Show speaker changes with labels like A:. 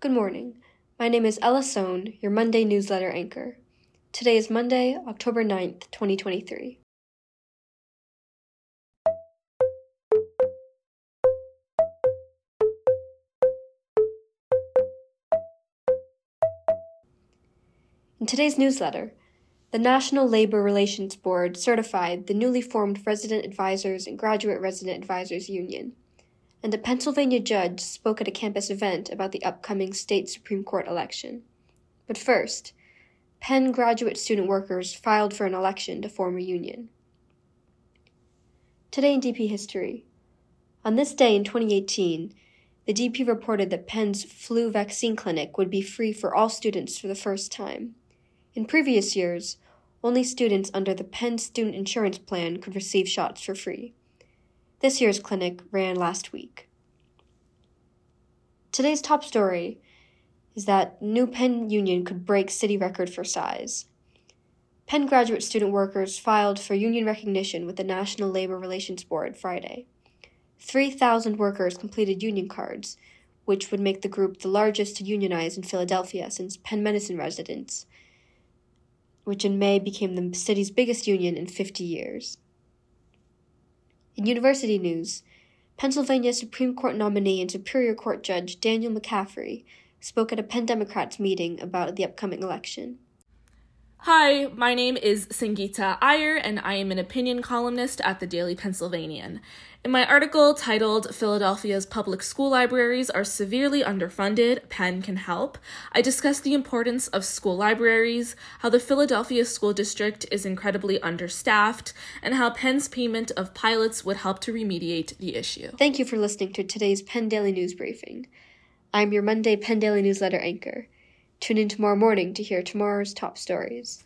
A: Good morning. My name is Ella Sohn, your Monday newsletter anchor. Today is Monday, October 9th, 2023. In today's newsletter, the National Labor Relations Board certified the newly formed Resident Advisors and Graduate Resident Advisors Union, and a Pennsylvania judge spoke at a campus event about the upcoming state Supreme Court election. But first, Penn graduate student workers filed for an election to form a union. Today in DP history. On this day in 2018, the DP reported that Penn's flu vaccine clinic would be free for all students for the first time. In previous years, only students under the Penn Student Insurance Plan could receive shots for free. This year's clinic ran last week. Today's top story is that new Penn Union could break city record for size. Penn graduate student workers filed for union recognition with the National Labor Relations Board Friday. 3,000 workers completed union cards, which would make the group the largest to unionize in Philadelphia since Penn Medicine residents which in May became the city's biggest union in 50 years. In university news, Pennsylvania Supreme Court nominee and Superior Court Judge Daniel McCaffery spoke at a Penn Democrats meeting about the upcoming election.
B: Hi, my name is Sangeeta Iyer, and I am an opinion columnist at the Daily Pennsylvanian. In my article titled Philadelphia's Public School Libraries Are Severely Underfunded, Penn Can Help, I discuss the importance of school libraries, how the Philadelphia School District is incredibly understaffed, and how Penn's payment of PILOTs would help to remediate the issue.
A: Thank you for listening to today's Penn Daily News Briefing. I'm your Monday Penn Daily Newsletter anchor. Tune in tomorrow morning to hear tomorrow's top stories.